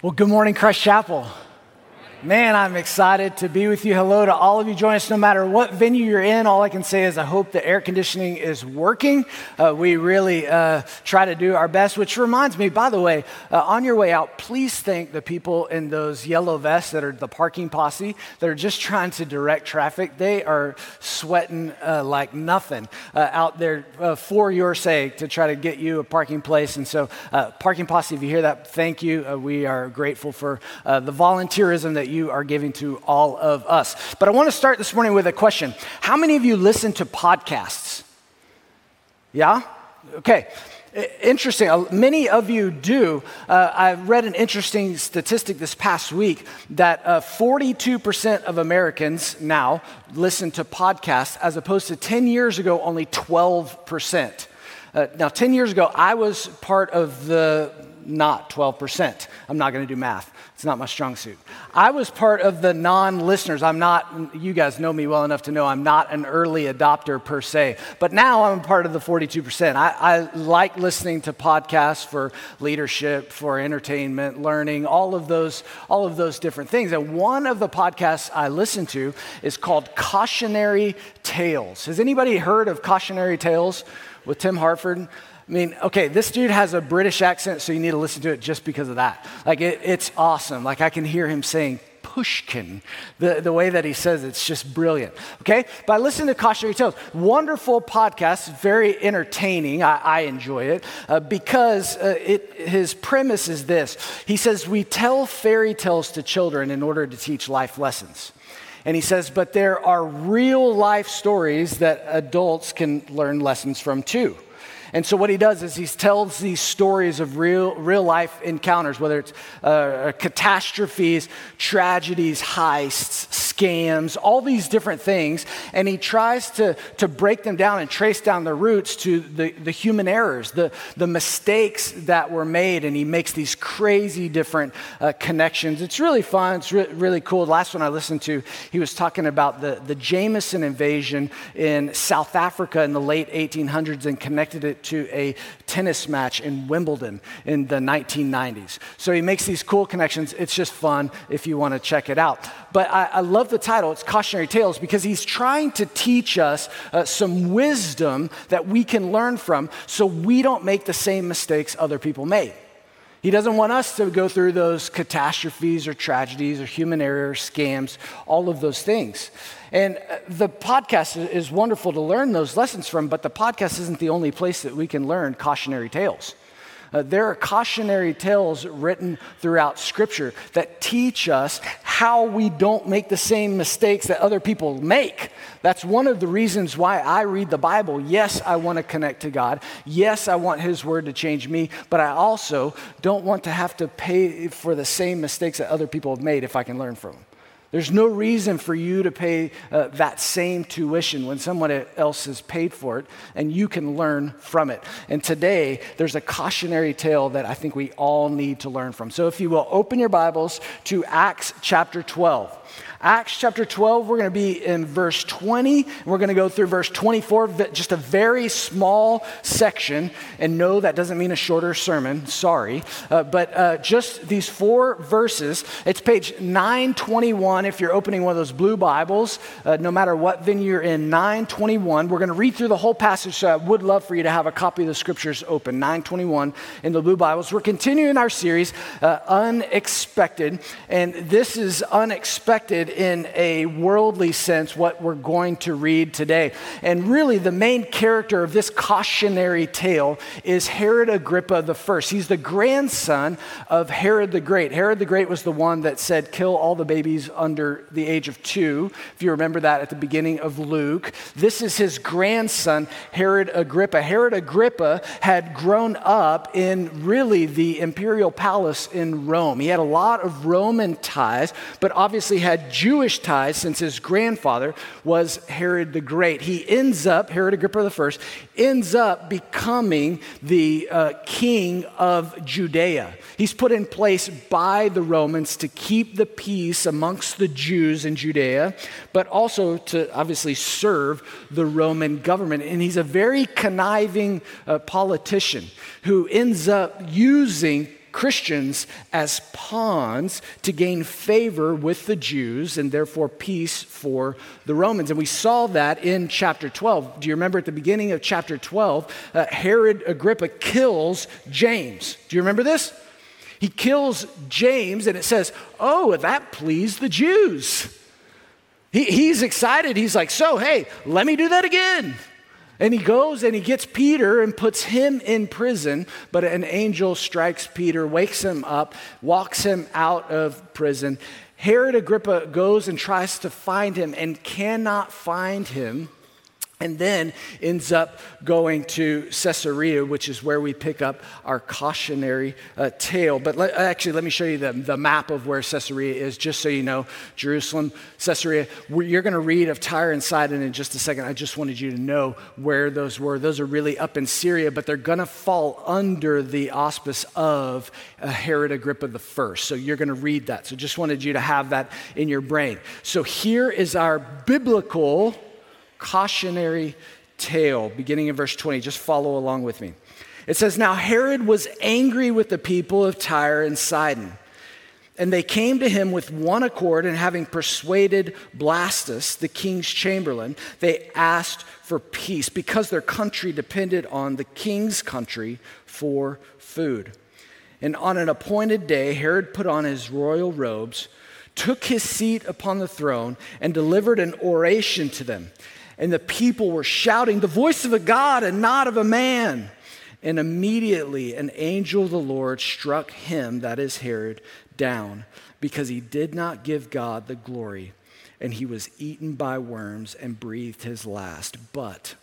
Well, good morning, Christ Chapel. Man, I'm excited to be with you. Hello to all of you joining us, no matter what venue you're in. All I can say is I hope the air conditioning is working. Uh, we really uh, try to do our best, which reminds me, by the way, uh, on your way out, please thank the people in those yellow vests that are the parking posse that are just trying to direct traffic. They are sweating uh, like nothing uh, out there uh, for your sake to try to get you a parking place. And so, parking posse, if you hear that, thank you. we are grateful for the volunteerism that that you are giving to all of us. But I want to start this morning with a question How many of you listen to podcasts? Yeah? Okay. Interesting. Uh, many of you do. Uh, I read an interesting statistic this past week that uh, 42% of Americans now listen to podcasts, as opposed to 10 years ago, only 12%. Uh, now, 10 years ago, I was part of the not 12%. I'm not going to do math. It's not my strong suit. I was part of the non listeners. I'm not, you guys know me well enough to know I'm not an early adopter per se. But now I'm part of the 42%. I, I like listening to podcasts for leadership, for entertainment, learning, all of those, all of those different things. And one of the podcasts I listen to is called Cautionary Tales. Has anybody heard of Cautionary Tales with Tim Harford? I mean, okay, this dude has a British accent, so you need to listen to it just because of that. Like, it, it's awesome. Like, I can hear him saying Pushkin. The, the way that he says it's just brilliant. Okay? But I listen to Cautionary Tales. Wonderful podcast, very entertaining. I, I enjoy it uh, because uh, it, his premise is this He says, We tell fairy tales to children in order to teach life lessons. And he says, But there are real life stories that adults can learn lessons from too. And so what he does is he tells these stories of real, real life encounters, whether it's uh, catastrophes, tragedies, heists, scams, all these different things. And he tries to, to break them down and trace down the roots to the, the human errors, the, the mistakes that were made. And he makes these crazy different uh, connections. It's really fun. It's re- really cool. The last one I listened to, he was talking about the, the Jameson invasion in South Africa in the late 1800s and connected it to a tennis match in Wimbledon in the 1990s. So he makes these cool connections. It's just fun if you want to check it out. But I, I love the title, it's Cautionary Tales, because he's trying to teach us uh, some wisdom that we can learn from so we don't make the same mistakes other people made. He doesn't want us to go through those catastrophes or tragedies or human error, scams, all of those things. And uh, the podcast is wonderful to learn those lessons from, but the podcast isn't the only place that we can learn cautionary tales. Uh, there are cautionary tales written throughout Scripture that teach us how we don't make the same mistakes that other people make. That's one of the reasons why I read the Bible. Yes, I want to connect to God. Yes, I want His Word to change me, but I also don't want to have to pay for the same mistakes that other people have made if I can learn from them. There's no reason for you to pay uh, that same tuition when someone else has paid for it, and you can learn from it. And today, there's a cautionary tale that I think we all need to learn from. So, if you will open your Bibles to Acts chapter 12. Acts chapter 12, we're going to be in verse 20. we're going to go through verse 24, just a very small section. And no, that doesn't mean a shorter sermon, sorry. Uh, but uh, just these four verses. It's page 921 if you're opening one of those blue Bibles, uh, no matter what venue you're in, 921. We're going to read through the whole passage, so I would love for you to have a copy of the scriptures open, 921 in the blue Bibles. We're continuing our series, uh, Unexpected. And this is unexpected in a worldly sense what we're going to read today. And really, the main character of this cautionary tale is Herod Agrippa I. He's the grandson of Herod the Great. Herod the Great was the one that said, kill all the babies under the age of two. If you remember that at the beginning of Luke, this is his grandson, Herod Agrippa. Herod Agrippa had grown up in really the imperial palace in Rome. He had a lot of Roman ties, but obviously had Jewish ties since his grandfather was Herod the Great. He ends up, Herod Agrippa I, ends up becoming the uh, king of Judea. He's put in place by the Romans to keep the peace amongst the Jews in Judea, but also to obviously serve the Roman government. And he's a very conniving uh, politician who ends up using Christians as pawns to gain favor with the Jews and therefore peace for the Romans. And we saw that in chapter 12. Do you remember at the beginning of chapter 12, uh, Herod Agrippa kills James? Do you remember this? He kills James, and it says, Oh, that pleased the Jews. He, he's excited. He's like, So, hey, let me do that again. And he goes and he gets Peter and puts him in prison, but an angel strikes Peter, wakes him up, walks him out of prison. Herod Agrippa goes and tries to find him and cannot find him and then ends up going to Caesarea, which is where we pick up our cautionary uh, tale. But let, actually, let me show you the, the map of where Caesarea is, just so you know. Jerusalem, Caesarea. You're going to read of Tyre and Sidon in just a second. I just wanted you to know where those were. Those are really up in Syria, but they're going to fall under the auspice of Herod Agrippa I. So you're going to read that. So just wanted you to have that in your brain. So here is our biblical cautionary tale, beginning in verse 20. Just follow along with me. It says, Now Herod was angry with the people of Tyre and Sidon. And they came to him with one accord, and having persuaded Blastus, the king's chamberlain, they asked for peace because their country depended on the king's country for food. And on an appointed day, Herod put on his royal robes, took his seat upon the throne, and delivered an oration to them and the people were shouting, The voice of a God and not of a man. And immediately an angel of the Lord struck him, that is Herod, down, because he did not give God the glory, and he was eaten by worms and breathed his last. But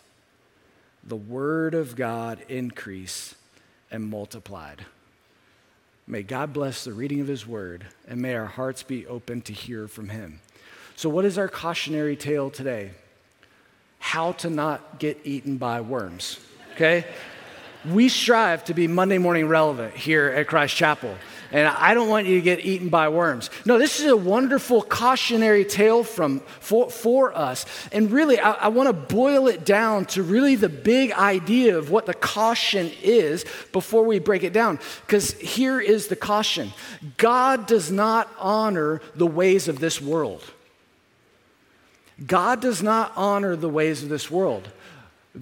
the word of God increased and multiplied. May God bless the reading of his word, and may our hearts be open to hear from him. So, what is our cautionary tale today? How to not get eaten by worms, okay? we strive to be Monday morning relevant here at Christ Chapel. And I don't want you to get eaten by worms. No, this is a wonderful cautionary tale from, for, for us. And really, I, I want to boil it down to really the big idea of what the caution is before we break it down. Because here is the caution God does not honor the ways of this world. God does not honor the ways of this world.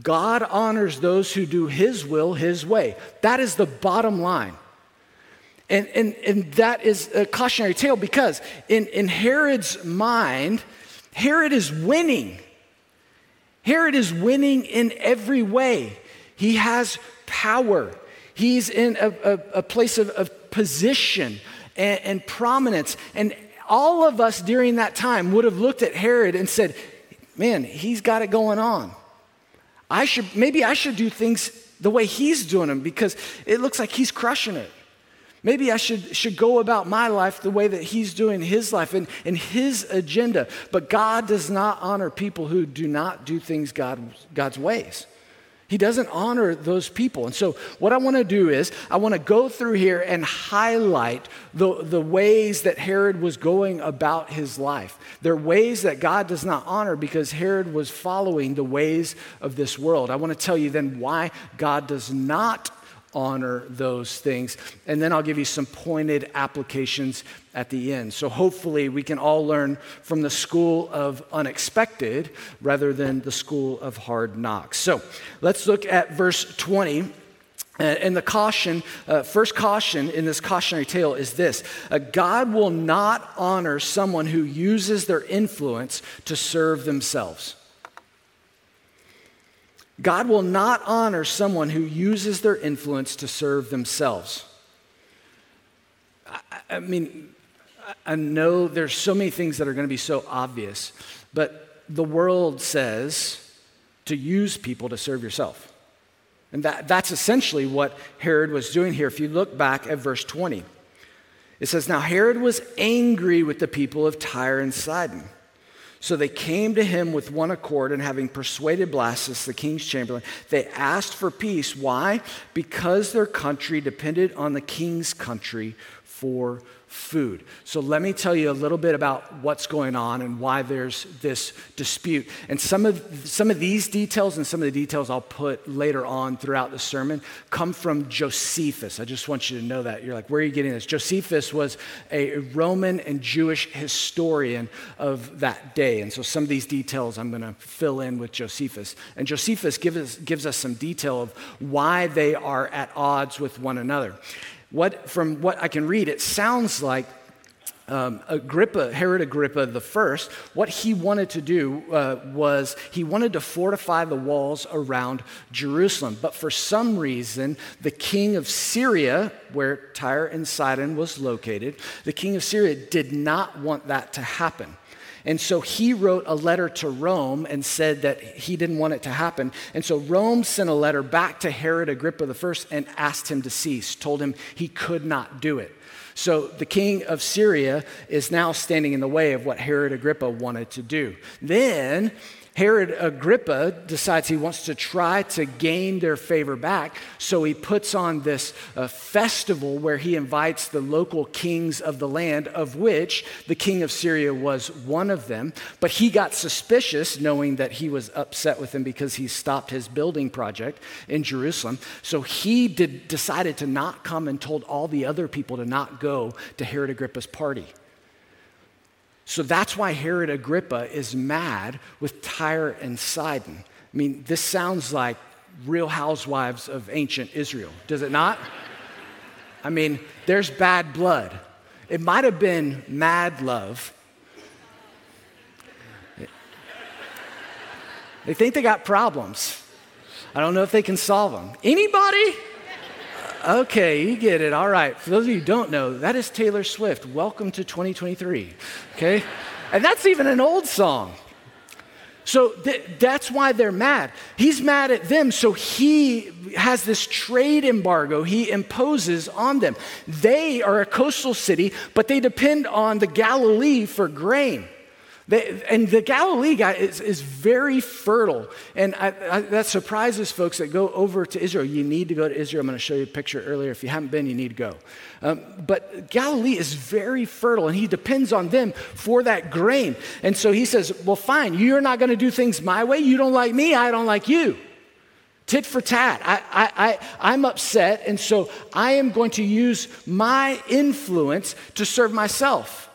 God honors those who do His will His way. That is the bottom line. And, and, and that is a cautionary tale because in, in Herod's mind, Herod is winning. Herod is winning in every way. He has power, he's in a, a, a place of, of position and, and prominence. And all of us during that time would have looked at Herod and said, Man, he's got it going on. I should, maybe I should do things the way he's doing them because it looks like he's crushing it. Maybe I should, should go about my life the way that he's doing his life and, and his agenda. But God does not honor people who do not do things God, God's ways. He doesn't honor those people. And so, what I want to do is, I want to go through here and highlight the, the ways that Herod was going about his life. They're ways that God does not honor because Herod was following the ways of this world. I want to tell you then why God does not honor those things. And then I'll give you some pointed applications at the end. So hopefully we can all learn from the school of unexpected rather than the school of hard knocks. So let's look at verse 20. Uh, and the caution, uh, first caution in this cautionary tale is this uh, God will not honor someone who uses their influence to serve themselves. God will not honor someone who uses their influence to serve themselves. I, I mean, I know there's so many things that are going to be so obvious, but the world says to use people to serve yourself. And that, that's essentially what Herod was doing here. If you look back at verse 20, it says, Now Herod was angry with the people of Tyre and Sidon so they came to him with one accord, and having persuaded Blastus, the king's chamberlain, they asked for peace. Why? Because their country depended on the king's country for food. So let me tell you a little bit about what's going on and why there's this dispute. And some of some of these details and some of the details I'll put later on throughout the sermon come from Josephus. I just want you to know that. You're like, where are you getting this? Josephus was a Roman and Jewish historian of that day. And so some of these details I'm going to fill in with Josephus. And Josephus gives us, gives us some detail of why they are at odds with one another. What, from what I can read, it sounds like um, Agrippa, Herod Agrippa the first, what he wanted to do uh, was he wanted to fortify the walls around Jerusalem. But for some reason, the king of Syria, where Tyre and Sidon was located, the king of Syria did not want that to happen. And so he wrote a letter to Rome and said that he didn't want it to happen. And so Rome sent a letter back to Herod Agrippa I and asked him to cease, told him he could not do it. So the king of Syria is now standing in the way of what Herod Agrippa wanted to do. Then Herod Agrippa decides he wants to try to gain their favor back, so he puts on this uh, festival where he invites the local kings of the land, of which the king of Syria was one of them. But he got suspicious, knowing that he was upset with him because he stopped his building project in Jerusalem. So he did, decided to not come and told all the other people to not go to Herod Agrippa's party. So that's why Herod Agrippa is mad with Tyre and Sidon. I mean, this sounds like real housewives of ancient Israel, does it not? I mean, there's bad blood. It might have been mad love. They think they got problems. I don't know if they can solve them. Anybody? Okay, you get it. All right. For those of you who don't know, that is Taylor Swift. Welcome to 2023. Okay? And that's even an old song. So th- that's why they're mad. He's mad at them, so he has this trade embargo he imposes on them. They are a coastal city, but they depend on the Galilee for grain. They, and the Galilee guy is, is very fertile. And I, I, that surprises folks that go over to Israel. You need to go to Israel. I'm going to show you a picture earlier. If you haven't been, you need to go. Um, but Galilee is very fertile, and he depends on them for that grain. And so he says, Well, fine, you're not going to do things my way. You don't like me, I don't like you. Tit for tat. I, I, I, I'm upset, and so I am going to use my influence to serve myself.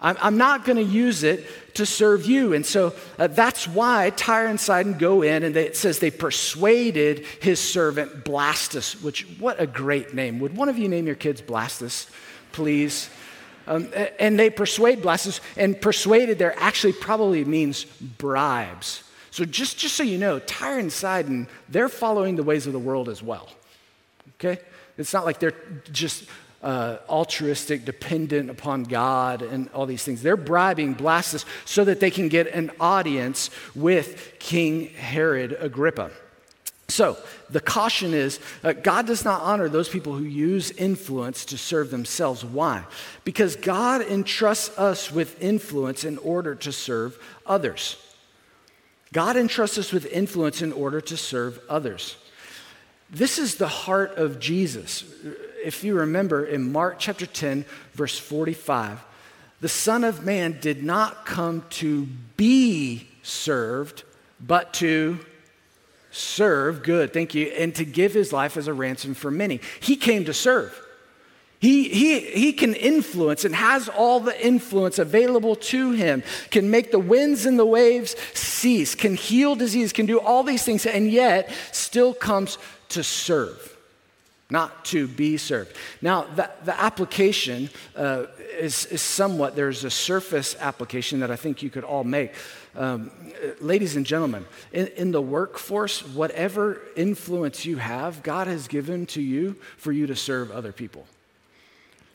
I'm, I'm not going to use it to serve you. And so uh, that's why Tyre and Sidon go in, and they, it says they persuaded his servant Blastus, which, what a great name. Would one of you name your kids Blastus, please? Um, and they persuade Blastus, and persuaded there actually probably means bribes. So just, just so you know, Tyre and Sidon, they're following the ways of the world as well. Okay? It's not like they're just uh, altruistic, dependent upon God, and all these things. They're bribing Blastus so that they can get an audience with King Herod Agrippa. So, the caution is uh, God does not honor those people who use influence to serve themselves. Why? Because God entrusts us with influence in order to serve others. God entrusts us with influence in order to serve others. This is the heart of Jesus if you remember in Mark chapter 10, verse 45, the Son of Man did not come to be served, but to serve, good, thank you, and to give his life as a ransom for many. He came to serve. He, he, he can influence and has all the influence available to him, can make the winds and the waves cease, can heal disease, can do all these things, and yet still comes to serve not to be served. Now, the, the application uh, is, is, somewhat, there's a surface application that I think you could all make. Um, ladies and gentlemen, in, in the workforce, whatever influence you have, God has given to you for you to serve other people.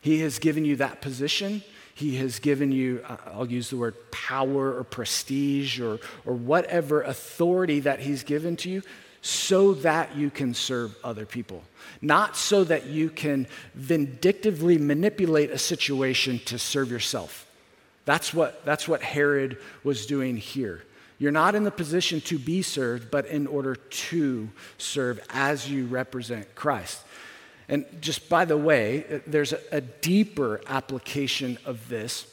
He has given you that position. He has given you, uh, I'll use the word power or prestige or, or whatever authority that He's given to you so that you can serve other people, not so that you can vindictively manipulate a situation to serve yourself. That's what, that's what Herod was doing here. You're not in the position to be served, but in order to serve as you represent Christ. And just by the way, there's a, a deeper application of this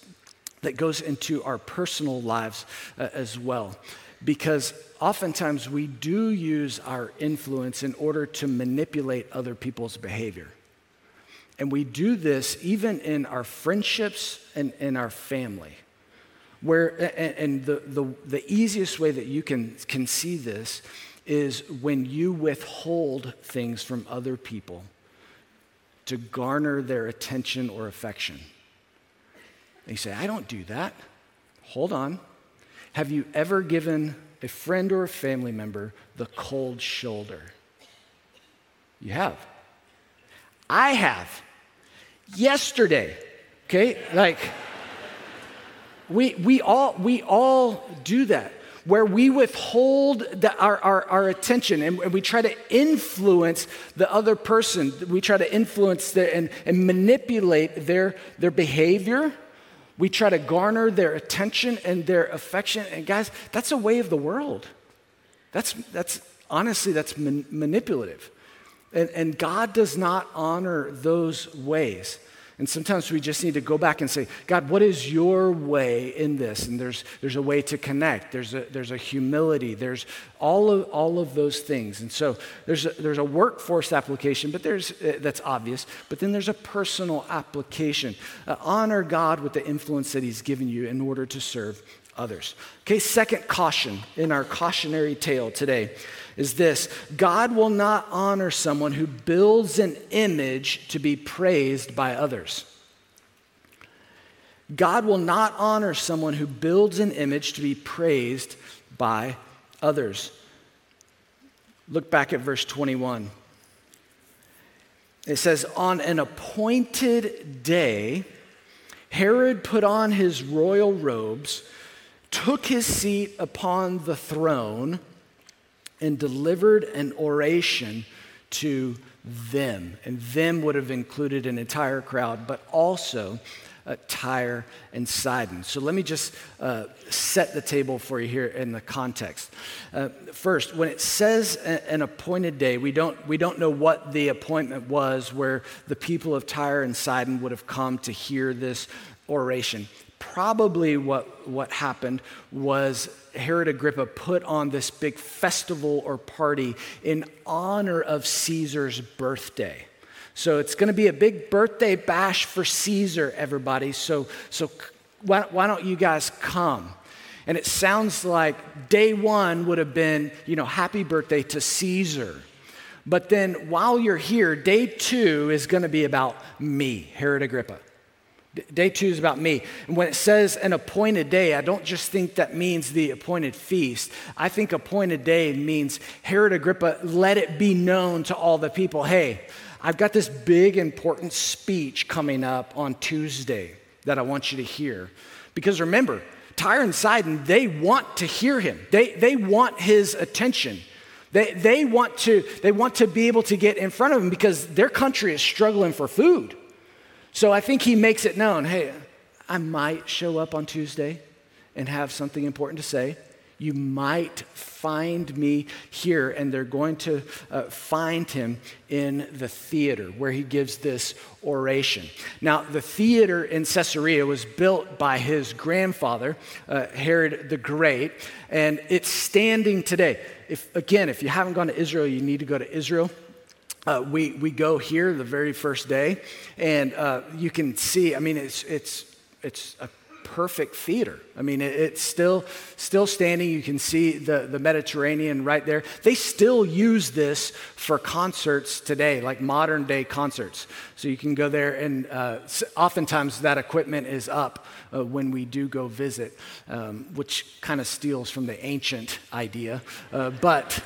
that goes into our personal lives uh, as well. Because oftentimes we do use our influence in order to manipulate other people's behavior. And we do this even in our friendships and in our family. Where, and the, the, the easiest way that you can, can see this is when you withhold things from other people to garner their attention or affection. And you say, I don't do that. Hold on. Have you ever given a friend or a family member the cold shoulder? You have. I have. Yesterday, okay? Like, we, we, all, we all do that where we withhold the, our, our, our, attention and, we try to influence the other person. We try to influence the, and, and manipulate their, their behavior. We try to garner their attention and their affection. And guys, that's a way of the world. That's, that's honestly, that's man, manipulative. And, and God does not honor those ways. And sometimes we just need to go back and say, God, what is your way in this? And there's, there's a way to connect, there's a, there's a humility, there's all of, all of those things. And so there's a, there's a workforce application, but there's, uh, that's obvious. But then there's a personal application. Uh, honor God with the influence that He's given you in order to serve others. Okay, second caution in our cautionary tale today is this God will not honor someone who builds an image to be praised by others. God will not honor someone who builds an image to be praised by others. Look back at verse 21. It says, On an appointed day, Herod put on his royal robes, took his seat upon the throne and delivered an oration to them. And them would have included an entire crowd, but also uh, Tyre and Sidon. So let me just uh, set the table for you here in the context. Uh, first, when it says an appointed day, we don't, we don't know what the appointment was where the people of Tyre and Sidon would have come to hear this oration probably what, what happened was Herod Agrippa put on this big festival or party in honor of Caesar's birthday. So it's going to be a big birthday bash for Caesar, everybody. So, so why, why don't you guys come? And it sounds like day one would have been, you know, happy birthday to Caesar. But then while you're here, day two is going to be about me, Herod Agrippa. Day two is about me. And when it says an appointed day, I don't just think that means the appointed feast. I think appointed day means Herod Agrippa, let it be known to all the people hey, I've got this big important speech coming up on Tuesday that I want you to hear. Because remember, Tyre and Sidon, they want to hear him, they, they want his attention. They, they, want to, they want to be able to get in front of him because their country is struggling for food. So I think he makes it known hey, I might show up on Tuesday and have something important to say. You might find me here, and they're going to uh, find him in the theater where he gives this oration. Now, the theater in Caesarea was built by his grandfather, uh, Herod the Great, and it's standing today. If, again, if you haven't gone to Israel, you need to go to Israel. Uh, we, we go here the very first day, and uh, you can see, I mean, it's, it's, it's a perfect theater. I mean, it, it's still, still standing. You can see the, the Mediterranean right there. They still use this for concerts today, like modern day concerts. So you can go there, and uh, oftentimes that equipment is up uh, when we do go visit, um, which kind of steals from the ancient idea. Uh, but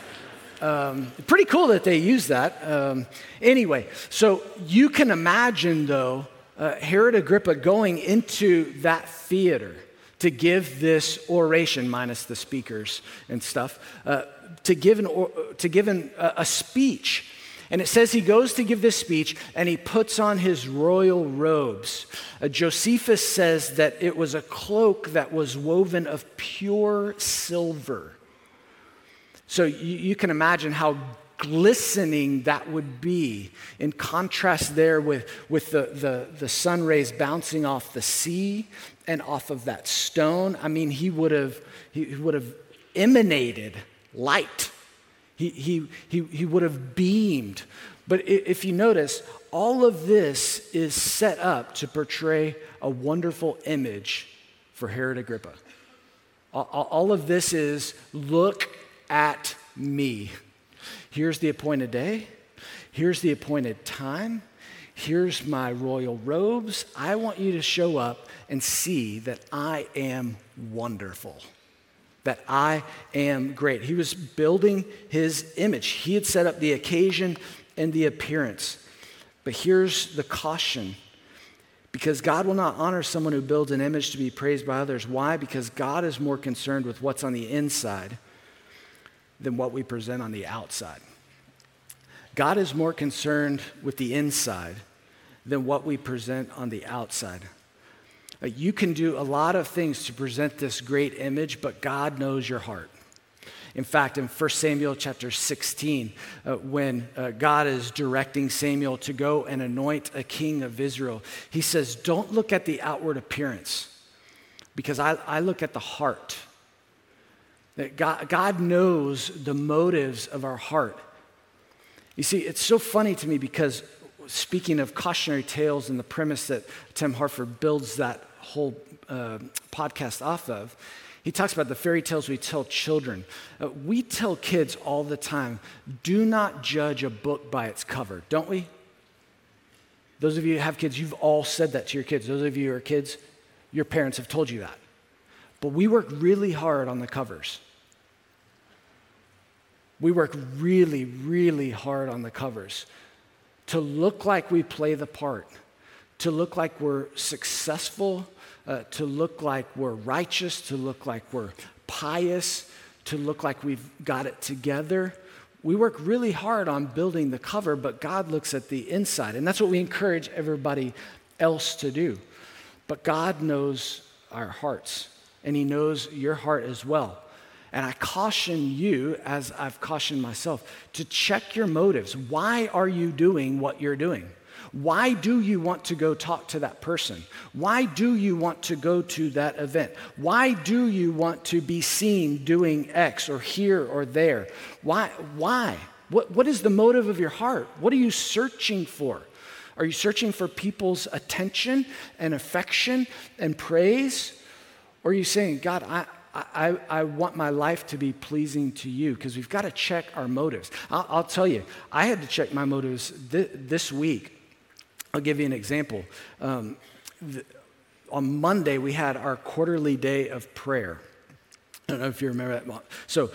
um, pretty cool that they use that. Um, anyway, so you can imagine, though, uh, Herod Agrippa going into that theater to give this oration, minus the speakers and stuff, uh, to give, an, to give an, a speech. And it says he goes to give this speech and he puts on his royal robes. Uh, Josephus says that it was a cloak that was woven of pure silver. So you, you can imagine how glistening that would be in contrast there with, with the, the, the sun rays bouncing off the sea and off of that stone. I mean, he would have, he would have emanated light. He, he, he, he would have beamed. But if you notice, all of this is set up to portray a wonderful image for Herod Agrippa. All of this is look at me. Here's the appointed day. Here's the appointed time. Here's my royal robes. I want you to show up and see that I am wonderful, that I am great. He was building his image, he had set up the occasion and the appearance. But here's the caution because God will not honor someone who builds an image to be praised by others. Why? Because God is more concerned with what's on the inside than what we present on the outside. God is more concerned with the inside than what we present on the outside. Uh, you can do a lot of things to present this great image, but God knows your heart. In fact, in 1 Samuel chapter 16, uh, when uh, God is directing Samuel to go and anoint a king of Israel, he says, Don't look at the outward appearance, because I, I look at the heart. That God, God knows the motives of our heart. You see, it's so funny to me because speaking of cautionary tales and the premise that Tim Harford builds that whole uh, podcast off of, he talks about the fairy tales we tell children. Uh, we tell kids all the time do not judge a book by its cover, don't we? Those of you who have kids, you've all said that to your kids. Those of you who are kids, your parents have told you that. But we work really hard on the covers. We work really, really hard on the covers to look like we play the part, to look like we're successful uh, to look like we're righteous, to look like we're pious, to look like we've got it together. We work really hard on building the cover, but God looks at the inside. And that's what we encourage everybody else to do. But God knows our hearts, and He knows your heart as well. And I caution you, as I've cautioned myself, to check your motives. Why are you doing what you're doing? Why do you want to go talk to that person? Why do you want to go to that event? Why do you want to be seen doing X or here or there? Why? Why? What, what is the motive of your heart? What are you searching for? Are you searching for people's attention and affection and praise? Or are you saying, God, I, I, I, want my life to be pleasing to you because we've got to check our motives. I'll, I'll, tell you, I had to check my motives th- this week I'll give you an example. Um, the, on Monday, we had our quarterly day of prayer. I don't know if you remember that. So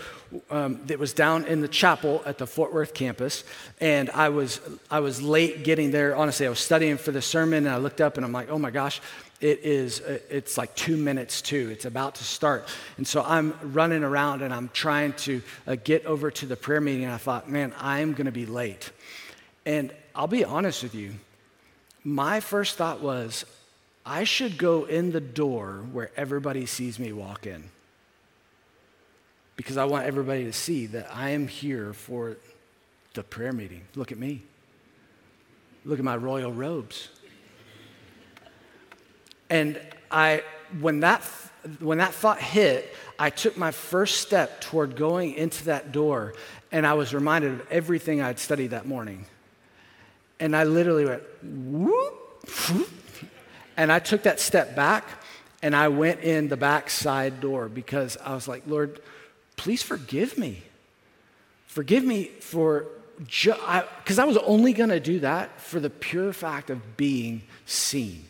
um, it was down in the chapel at the Fort Worth campus, and I was I was late getting there. Honestly, I was studying for the sermon, and I looked up, and I'm like, oh my gosh, it is uh, it's like two minutes to it's about to start and so i'm running around and i'm trying to uh, get over to the prayer meeting and i thought man i'm going to be late and i'll be honest with you my first thought was, I should go in the door where everybody sees me walk in. Because I want everybody to see that I am here for the prayer meeting. Look at me. Look at my royal robes. And I, when that, when that thought hit, I took my first step toward going into that door, and I was reminded of everything I'd studied that morning. And I literally went, whoop, whoop, and I took that step back and I went in the back side door because I was like, Lord, please forgive me. Forgive me for, because ju- I, I was only going to do that for the pure fact of being seen.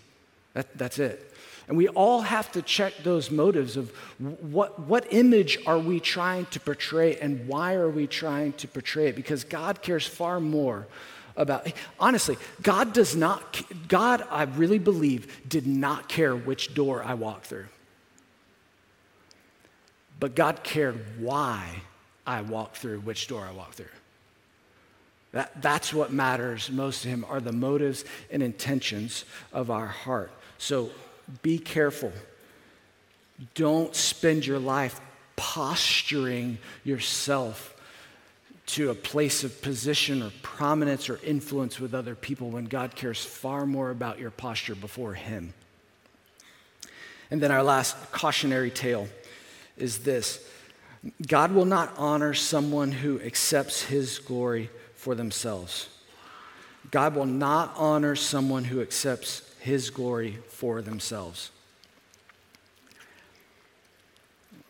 That, that's it. And we all have to check those motives of what, what image are we trying to portray and why are we trying to portray it? Because God cares far more about. Honestly, God does not, God, I really believe, did not care which door I walked through. But God cared why I walked through which door I walked through. That, that's what matters most to Him are the motives and intentions of our heart. So be careful. Don't spend your life posturing yourself to a place of position or prominence or influence with other people when God cares far more about your posture before Him. And then our last cautionary tale is this God will not honor someone who accepts His glory for themselves. God will not honor someone who accepts His glory for themselves.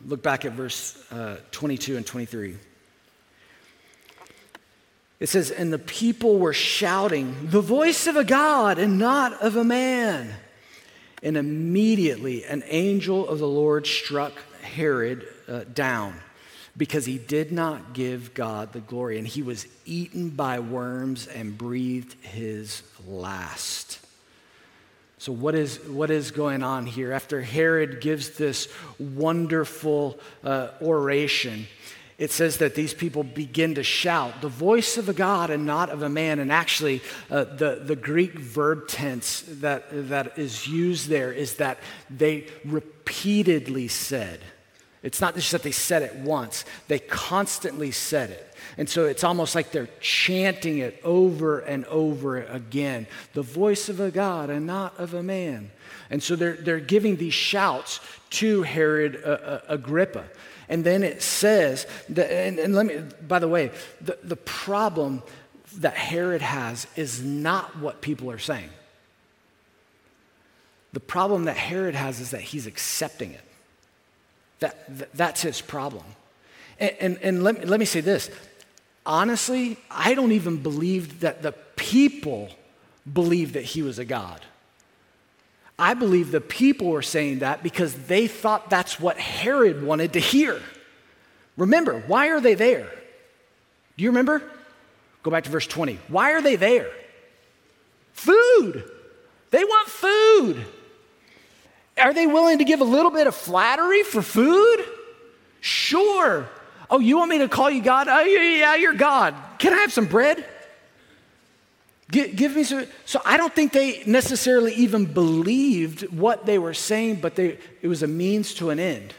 Look back at verse uh, 22 and 23. It says, And the people were shouting, The voice of a God and not of a man. And immediately an angel of the Lord struck Herod uh, down because he did not give God the glory. And he was eaten by worms and breathed his last. So, what is, what is going on here? After Herod gives this wonderful uh, oration, it says that these people begin to shout, the voice of a God and not of a man. And actually, uh, the, the Greek verb tense that, that is used there is that they repeatedly said. It's not just that they said it once, they constantly said it. And so it's almost like they're chanting it over and over again the voice of a God and not of a man. And so they're, they're giving these shouts to Herod uh, uh, Agrippa. And then it says, that, and, and let me, by the way, the, the problem that Herod has is not what people are saying. The problem that Herod has is that he's accepting it. That, that that's his problem. And, and, and let, let me say this honestly, I don't even believe that the people believed that he was a God. I believe the people were saying that because they thought that's what Herod wanted to hear. Remember, why are they there? Do you remember? Go back to verse 20. Why are they there? Food. They want food. Are they willing to give a little bit of flattery for food? Sure. Oh, you want me to call you God? Oh, yeah, you're God. Can I have some bread? Give, give me some. So I don't think they necessarily even believed what they were saying, but they, it was a means to an end,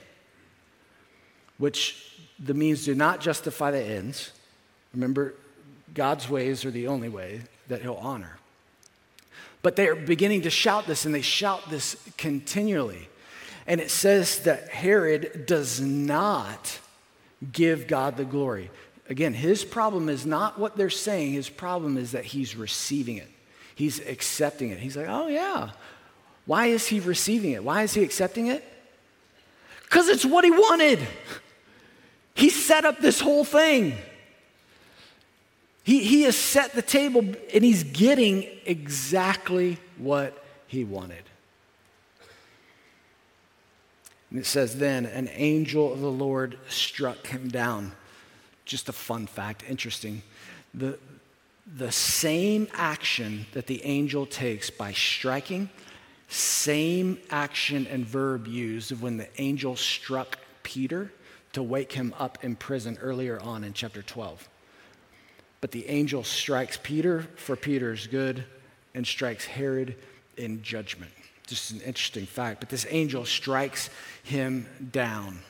which the means do not justify the ends. Remember, God's ways are the only way that he'll honor. But they're beginning to shout this, and they shout this continually. And it says that Herod does not give God the glory. Again, his problem is not what they're saying, his problem is that he's receiving it. He's accepting it. He's like, oh, yeah. Why is he receiving it? Why is he accepting it? Because it's what he wanted. He set up this whole thing. He, he has set the table and he's getting exactly what he wanted. And it says, Then an angel of the Lord struck him down. Just a fun fact, interesting. The, the same action that the angel takes by striking, same action and verb used of when the angel struck Peter to wake him up in prison earlier on in chapter 12. But the angel strikes Peter for Peter's good and strikes Herod in judgment. Just an interesting fact. But this angel strikes him down.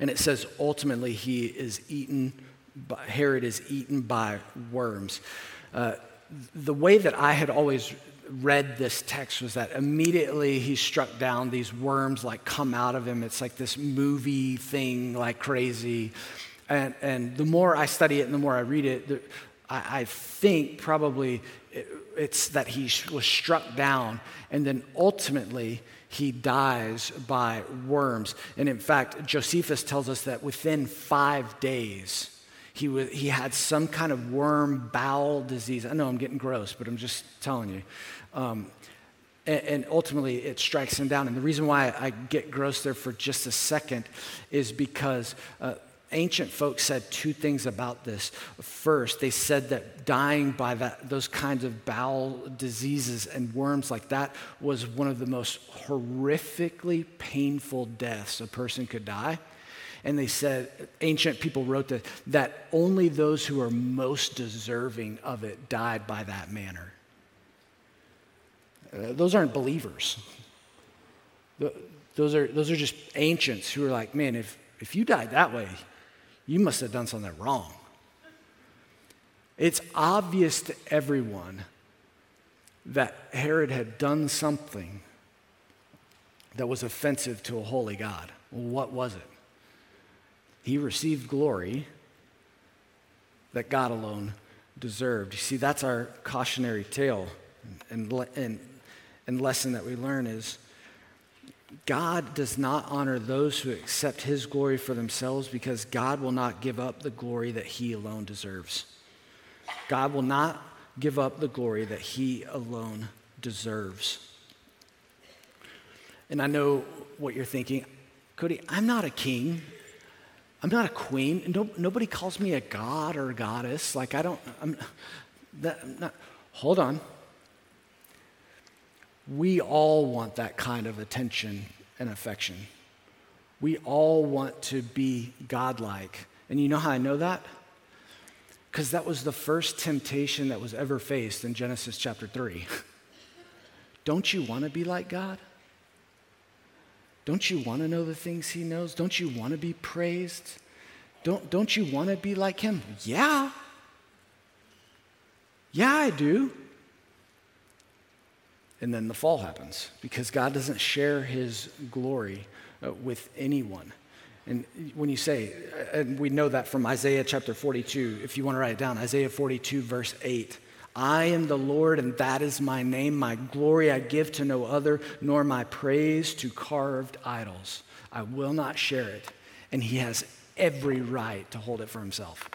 And it says ultimately he is eaten, by, Herod is eaten by worms. Uh, the way that I had always read this text was that immediately he's struck down, these worms like come out of him. It's like this movie thing, like crazy. And, and the more I study it and the more I read it, the, I, I, think probably it, it's that he was struck down and then ultimately he dies by worms. And in fact, Josephus tells us that within five days, he, he had some kind of worm bowel disease. I know I'm getting gross, but I'm just telling you. Um, and, and, ultimately, it strikes him down. And the reason why I get gross there for just a second is because uh, ancient folks said two things about this. First, they said that dying by that, those kinds of bowel diseases and worms like that was one of the most horrifically painful deaths a person could die. And they said, ancient people wrote that, that only those who are most deserving of it died by that manner. Uh, those aren't believers. Those are, those are just ancients who are like, man, if, if you died that way, you must have done something wrong. It's obvious to everyone that Herod had done something that was offensive to a holy God. Well, what was it? He received glory that God alone deserved. You see, that's our cautionary tale and, and, and lesson that we learn is God does not honor those who accept his glory for themselves because God will not give up the glory that he alone deserves. God will not give up the glory that he alone deserves. And I know what you're thinking. Cody, I'm not a king. I'm not a queen. No, nobody calls me a god or a goddess. Like, I don't, I'm, that, I'm not. Hold on. We all want that kind of attention and affection. We all want to be godlike. And you know how I know that? Because that was the first temptation that was ever faced in Genesis chapter 3. Don't you want to be like God? Don't you want to know the things He knows? Don't you want to be praised? Don't, don't you want to be like Him? Yeah. Yeah, I do. And then the fall happens because God doesn't share His glory uh, with anyone. And when you say, uh, and we know that from Isaiah chapter 42, if you want to write it down, Isaiah 42, verse 8. I am the Lord, and that is my name. My glory I give to no other, nor my praise to carved idols. I will not share it. And he has every right to hold it for himself.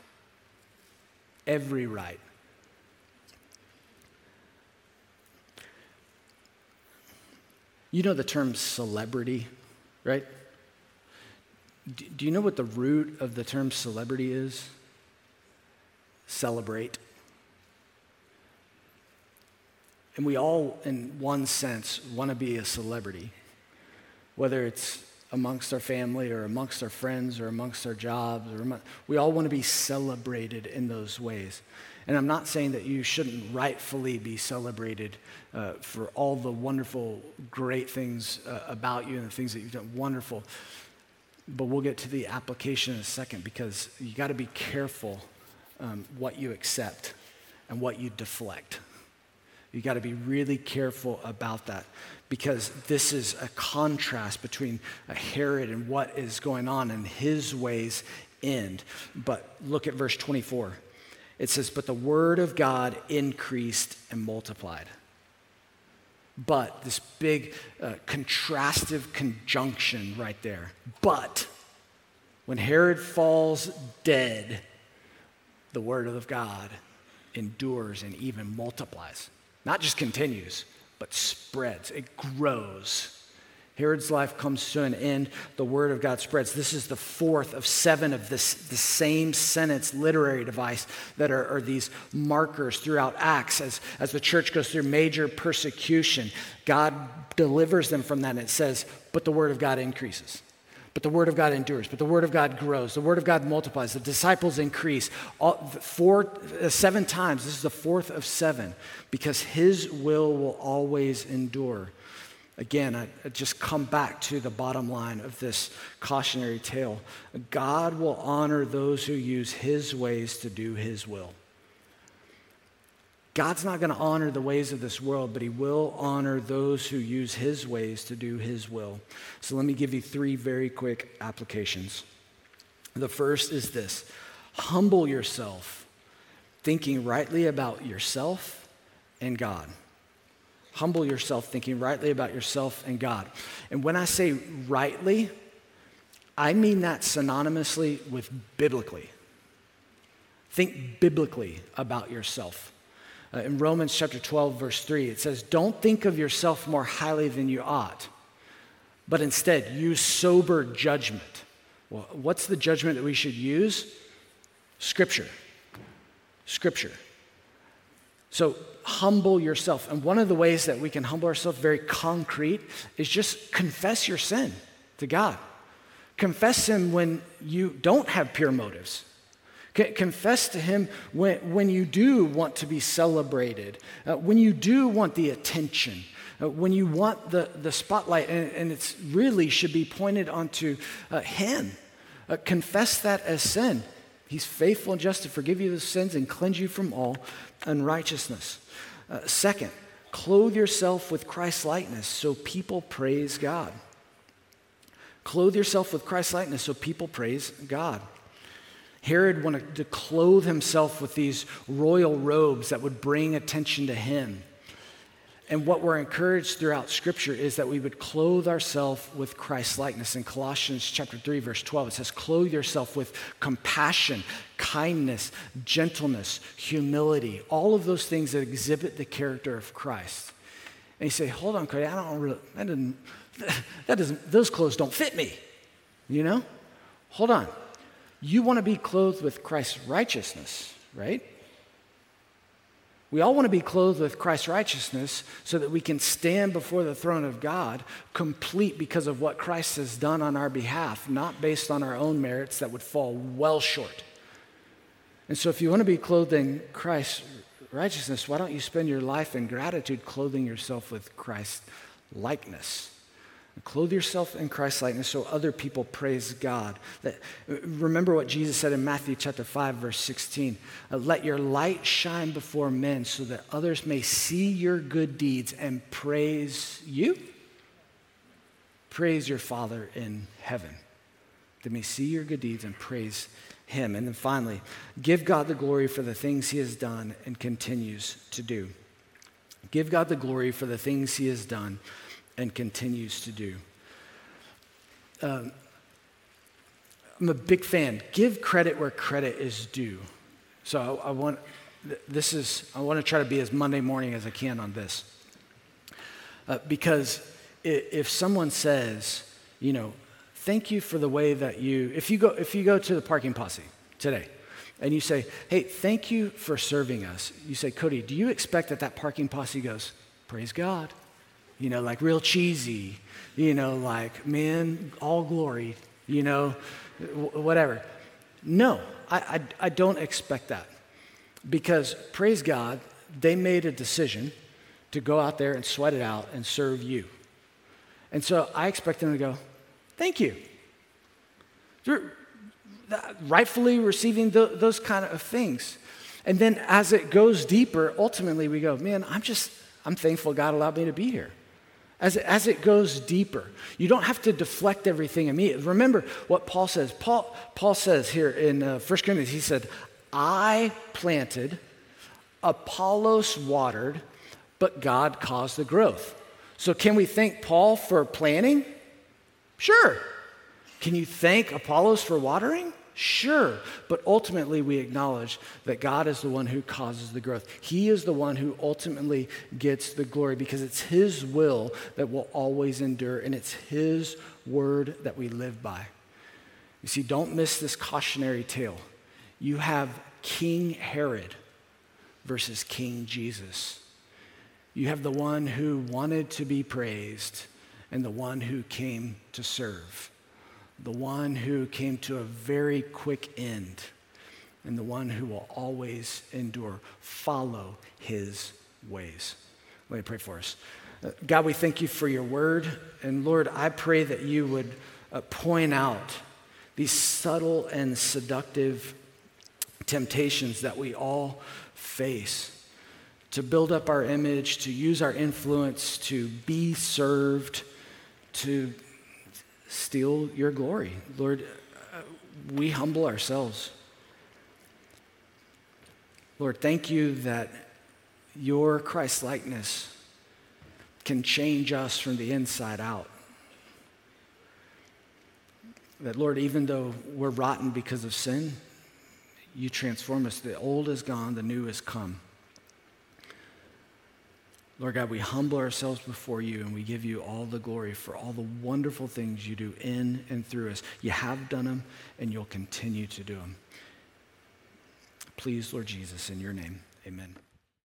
Every right. You know the term celebrity, right? Do you know what the root of the term celebrity is? Celebrate. And we all, in one sense, want to be a celebrity, whether it's amongst our family or amongst our friends or amongst our jobs. Or we all want to be celebrated in those ways. And I'm not saying that you shouldn't rightfully be celebrated uh, for all the wonderful, great things uh, about you and the things that you've done. Wonderful. But we'll get to the application in a second because you got to be careful um, what you accept and what you deflect. You got to be really careful about that because this is a contrast between Herod and what is going on and his ways end. But look at verse 24. It says, But the word of God increased and multiplied. But, this big uh, contrastive conjunction right there. But, when Herod falls dead, the word of God endures and even multiplies. Not just continues, but spreads, it grows. Herod's life comes to an end, the word of God spreads. This is the fourth of seven of this, the same sentence literary device that are, are, these markers throughout Acts as, as the church goes through major persecution. God delivers them from that, and it says, but the word of God increases. But the word of God endures. But the word of God grows. The word of God multiplies. The disciples increase. All, four, uh, seven times. This is the fourth of seven because his will will always endure. Again, I, I just come back to the bottom line of this cautionary tale. God will honor those who use his ways to do his will. God's not going to honor the ways of this world, but He will honor those who use His ways to do His will. So let me give you three very quick applications. The first is this humble yourself, thinking rightly about yourself and God. Humble yourself, thinking rightly about yourself and God. And when I say rightly, I mean that synonymously with biblically. Think biblically about yourself. Uh, in Romans chapter 12, verse 3, it says, Don't think of yourself more highly than you ought, but instead use sober judgment. Well, what's the judgment that we should use? Scripture. Scripture. So humble yourself. And one of the ways that we can humble ourselves, very concrete, is just confess your sin to God. Confess Him when you don't have pure motives. Confess to Him when, when you do want to be celebrated, uh, when you do want the attention, uh, when you want the, the spotlight, and, and it really should be pointed onto uh, Him. Uh, confess that as sin. He's faithful and just to forgive you the sins and cleanse you from all unrighteousness. Uh, second, clothe yourself with Christ's likeness so people praise God. Clothe yourself with Christ's likeness so people praise God. Herod wanted to clothe himself with these royal robes that would bring attention to him. And what we're encouraged throughout Scripture is that we would clothe ourselves with Christ's likeness. In Colossians chapter 3, verse 12, it says, Clothe yourself with compassion, kindness, gentleness, humility, all of those things that exhibit the character of Christ. And you say, Hold on, Cody, I don't really, that doesn't, that doesn't, those clothes don't fit me. You know? Hold on. You want to be clothed with Christ's righteousness, right? We all want to be clothed with Christ's righteousness so that we can stand before the throne of God complete because of what Christ has done on our behalf, not based on our own merits that would fall well short. And so, if you want to be clothed in Christ's righteousness, why don't you spend your life in gratitude clothing yourself with Christ's likeness? Clothe yourself in Christ's likeness so other people praise God. That, remember what Jesus said in Matthew chapter 5, verse 16. Uh, Let your light shine before men so that others may see your good deeds and praise you. Praise your Father in heaven. They may see your good deeds and praise him. And then finally, give God the glory for the things he has done and continues to do. Give God the glory for the things he has done and continues to do. Um, I'm a big fan. Give credit where credit is due. So I, I want this is I want to try to be as Monday morning as I can on this, uh, because if someone says, you know, thank you for the way that you, if you go if you go to the parking posse today, and you say, hey, thank you for serving us. You say, Cody, do you expect that that parking posse goes, praise God? You know, like real cheesy, you know, like, man, all glory, you know, whatever. No, I, I, I don't expect that. Because, praise God, they made a decision to go out there and sweat it out and serve you. And so I expect them to go, thank you. You're uh, rightfully receiving the, those kind of things. And then as it goes deeper, ultimately we go, man, I'm just, I'm thankful God allowed me to be here as it, as it goes deeper. You don't have to deflect everything immediately. Remember what Paul says. Paul, Paul says here in uh, 1 Corinthians, he said, I planted, Apollos watered, but God caused the growth. So can we thank Paul for planting? Sure. Can you thank Apollos for watering? Sure, but ultimately we acknowledge that God is the one who causes the growth. He is the one who ultimately gets the glory because it's His will that will always endure and it's His word that we live by. You see, don't miss this cautionary tale. You have King Herod versus King Jesus. You have the one who wanted to be praised and the one who came to serve the one who came to a very quick end, and the one who will always endure. Follow his ways. Let me pray for us. Uh, God, we thank you for your word. And Lord, I pray that you would uh, point out these subtle and seductive temptations that we all face to build up our image, to use our influence, to be served, to steal your glory. Lord, uh, we humble ourselves. Lord, thank you that your Christ likeness can change us from the inside out. That, Lord, even though we're rotten because of sin, you transform us. The old is gone, the new has come. Lord God, we humble ourselves before you and we give you all the glory for all the wonderful things you do in and through us. You have done them and you'll continue to do them. Please, Lord Jesus, in your name, amen.